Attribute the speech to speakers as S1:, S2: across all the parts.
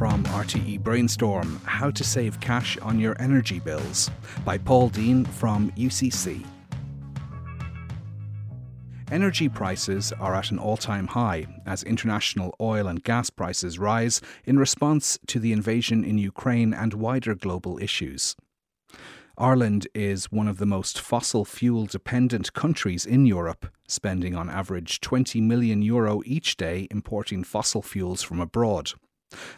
S1: from RTE Brainstorm How to Save Cash on Your Energy Bills by Paul Deane from UCC. Energy prices are at an all time high as international oil and gas prices rise in response to the invasion in Ukraine and wider global issues. Ireland is one of the most fossil fuel dependent countries in Europe, spending on average 20 million euro each day importing fossil fuels from abroad.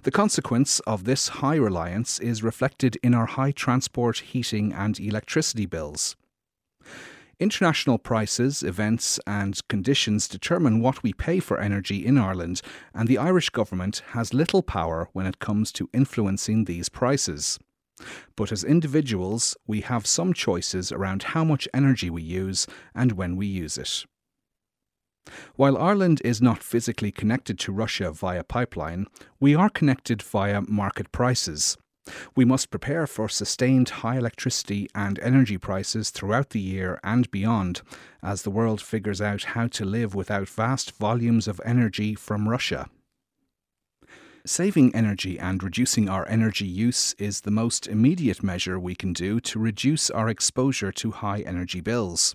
S1: The consequence of this high reliance is reflected in our high transport, heating, and electricity bills. International prices, events, and conditions determine what we pay for energy in Ireland, and the Irish government has little power when it comes to influencing these prices. But as individuals, we have some choices around how much energy we use and when we use it. While Ireland is not physically connected to Russia via pipeline, we are connected via market prices. We must prepare for sustained high electricity and energy prices throughout the year and beyond as the world figures out how to live without vast volumes of energy from Russia. Saving energy and reducing our energy use is the most immediate measure we can do to reduce our exposure to high energy bills.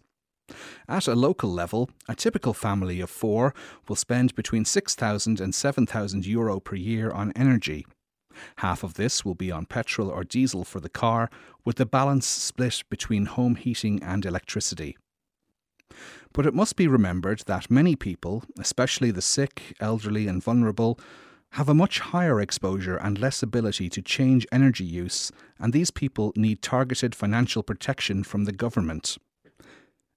S1: At a local level, a typical family of four will spend between 6,000 and 7,000 euro per year on energy. Half of this will be on petrol or diesel for the car, with the balance split between home heating and electricity. But it must be remembered that many people, especially the sick, elderly, and vulnerable, have a much higher exposure and less ability to change energy use, and these people need targeted financial protection from the government.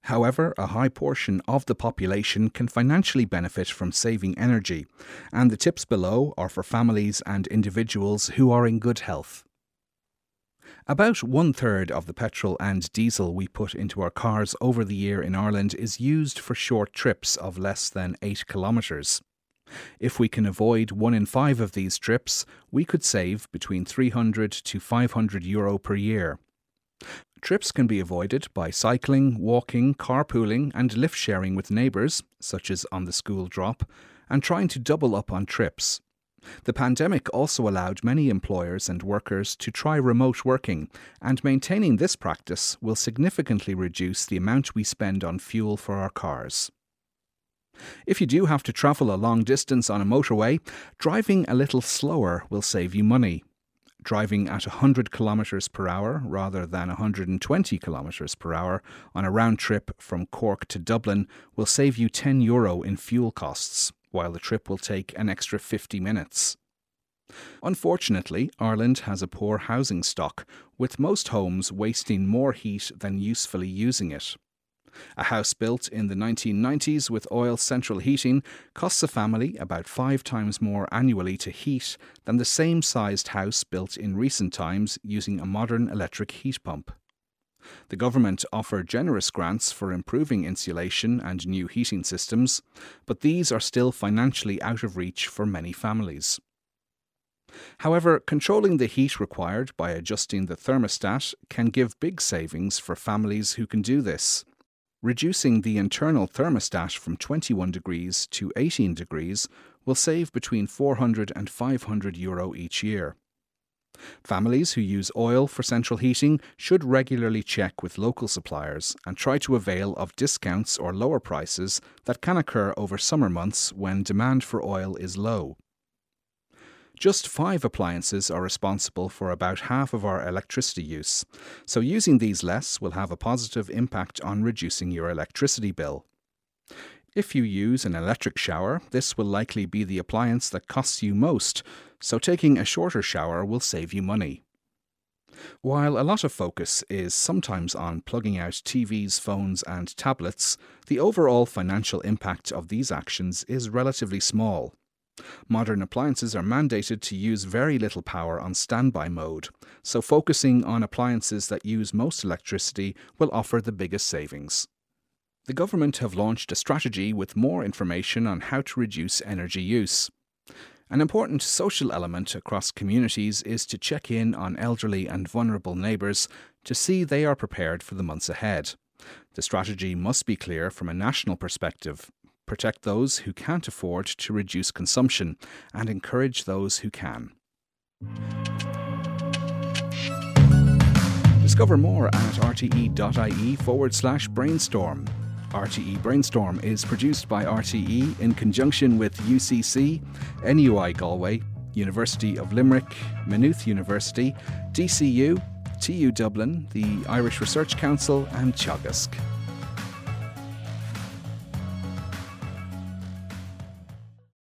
S1: However, a high portion of the population can financially benefit from saving energy, and the tips below are for families and individuals who are in good health. About one third of the petrol and diesel we put into our cars over the year in Ireland is used for short trips of less than 8 kilometres. If we can avoid one in five of these trips, we could save between 300 to 500 euro per year. Trips can be avoided by cycling, walking, carpooling, and lift sharing with neighbours, such as on the school drop, and trying to double up on trips. The pandemic also allowed many employers and workers to try remote working, and maintaining this practice will significantly reduce the amount we spend on fuel for our cars. If you do have to travel a long distance on a motorway, driving a little slower will save you money driving at 100 kilometres per hour rather than 120 kilometres per hour on a round trip from Cork to Dublin will save you 10 euro in fuel costs, while the trip will take an extra 50 minutes. Unfortunately, Ireland has a poor housing stock, with most homes wasting more heat than usefully using it. A house built in the 1990s with oil central heating costs a family about five times more annually to heat than the same sized house built in recent times using a modern electric heat pump. The government offer generous grants for improving insulation and new heating systems, but these are still financially out of reach for many families. However, controlling the heat required by adjusting the thermostat can give big savings for families who can do this. Reducing the internal thermostat from 21 degrees to 18 degrees will save between 400 and 500 euro each year. Families who use oil for central heating should regularly check with local suppliers and try to avail of discounts or lower prices that can occur over summer months when demand for oil is low. Just five appliances are responsible for about half of our electricity use, so using these less will have a positive impact on reducing your electricity bill. If you use an electric shower, this will likely be the appliance that costs you most, so taking a shorter shower will save you money. While a lot of focus is sometimes on plugging out TVs, phones, and tablets, the overall financial impact of these actions is relatively small. Modern appliances are mandated to use very little power on standby mode, so focusing on appliances that use most electricity will offer the biggest savings. The government have launched a strategy with more information on how to reduce energy use. An important social element across communities is to check in on elderly and vulnerable neighbours to see they are prepared for the months ahead. The strategy must be clear from a national perspective protect those who can't afford to reduce consumption, and encourage those who can. Discover more at rte.ie forward slash brainstorm. RTE Brainstorm is produced by RTE in conjunction with UCC, NUI Galway, University of Limerick, Maynooth University, DCU, TU Dublin, the Irish Research Council, and Teagasc.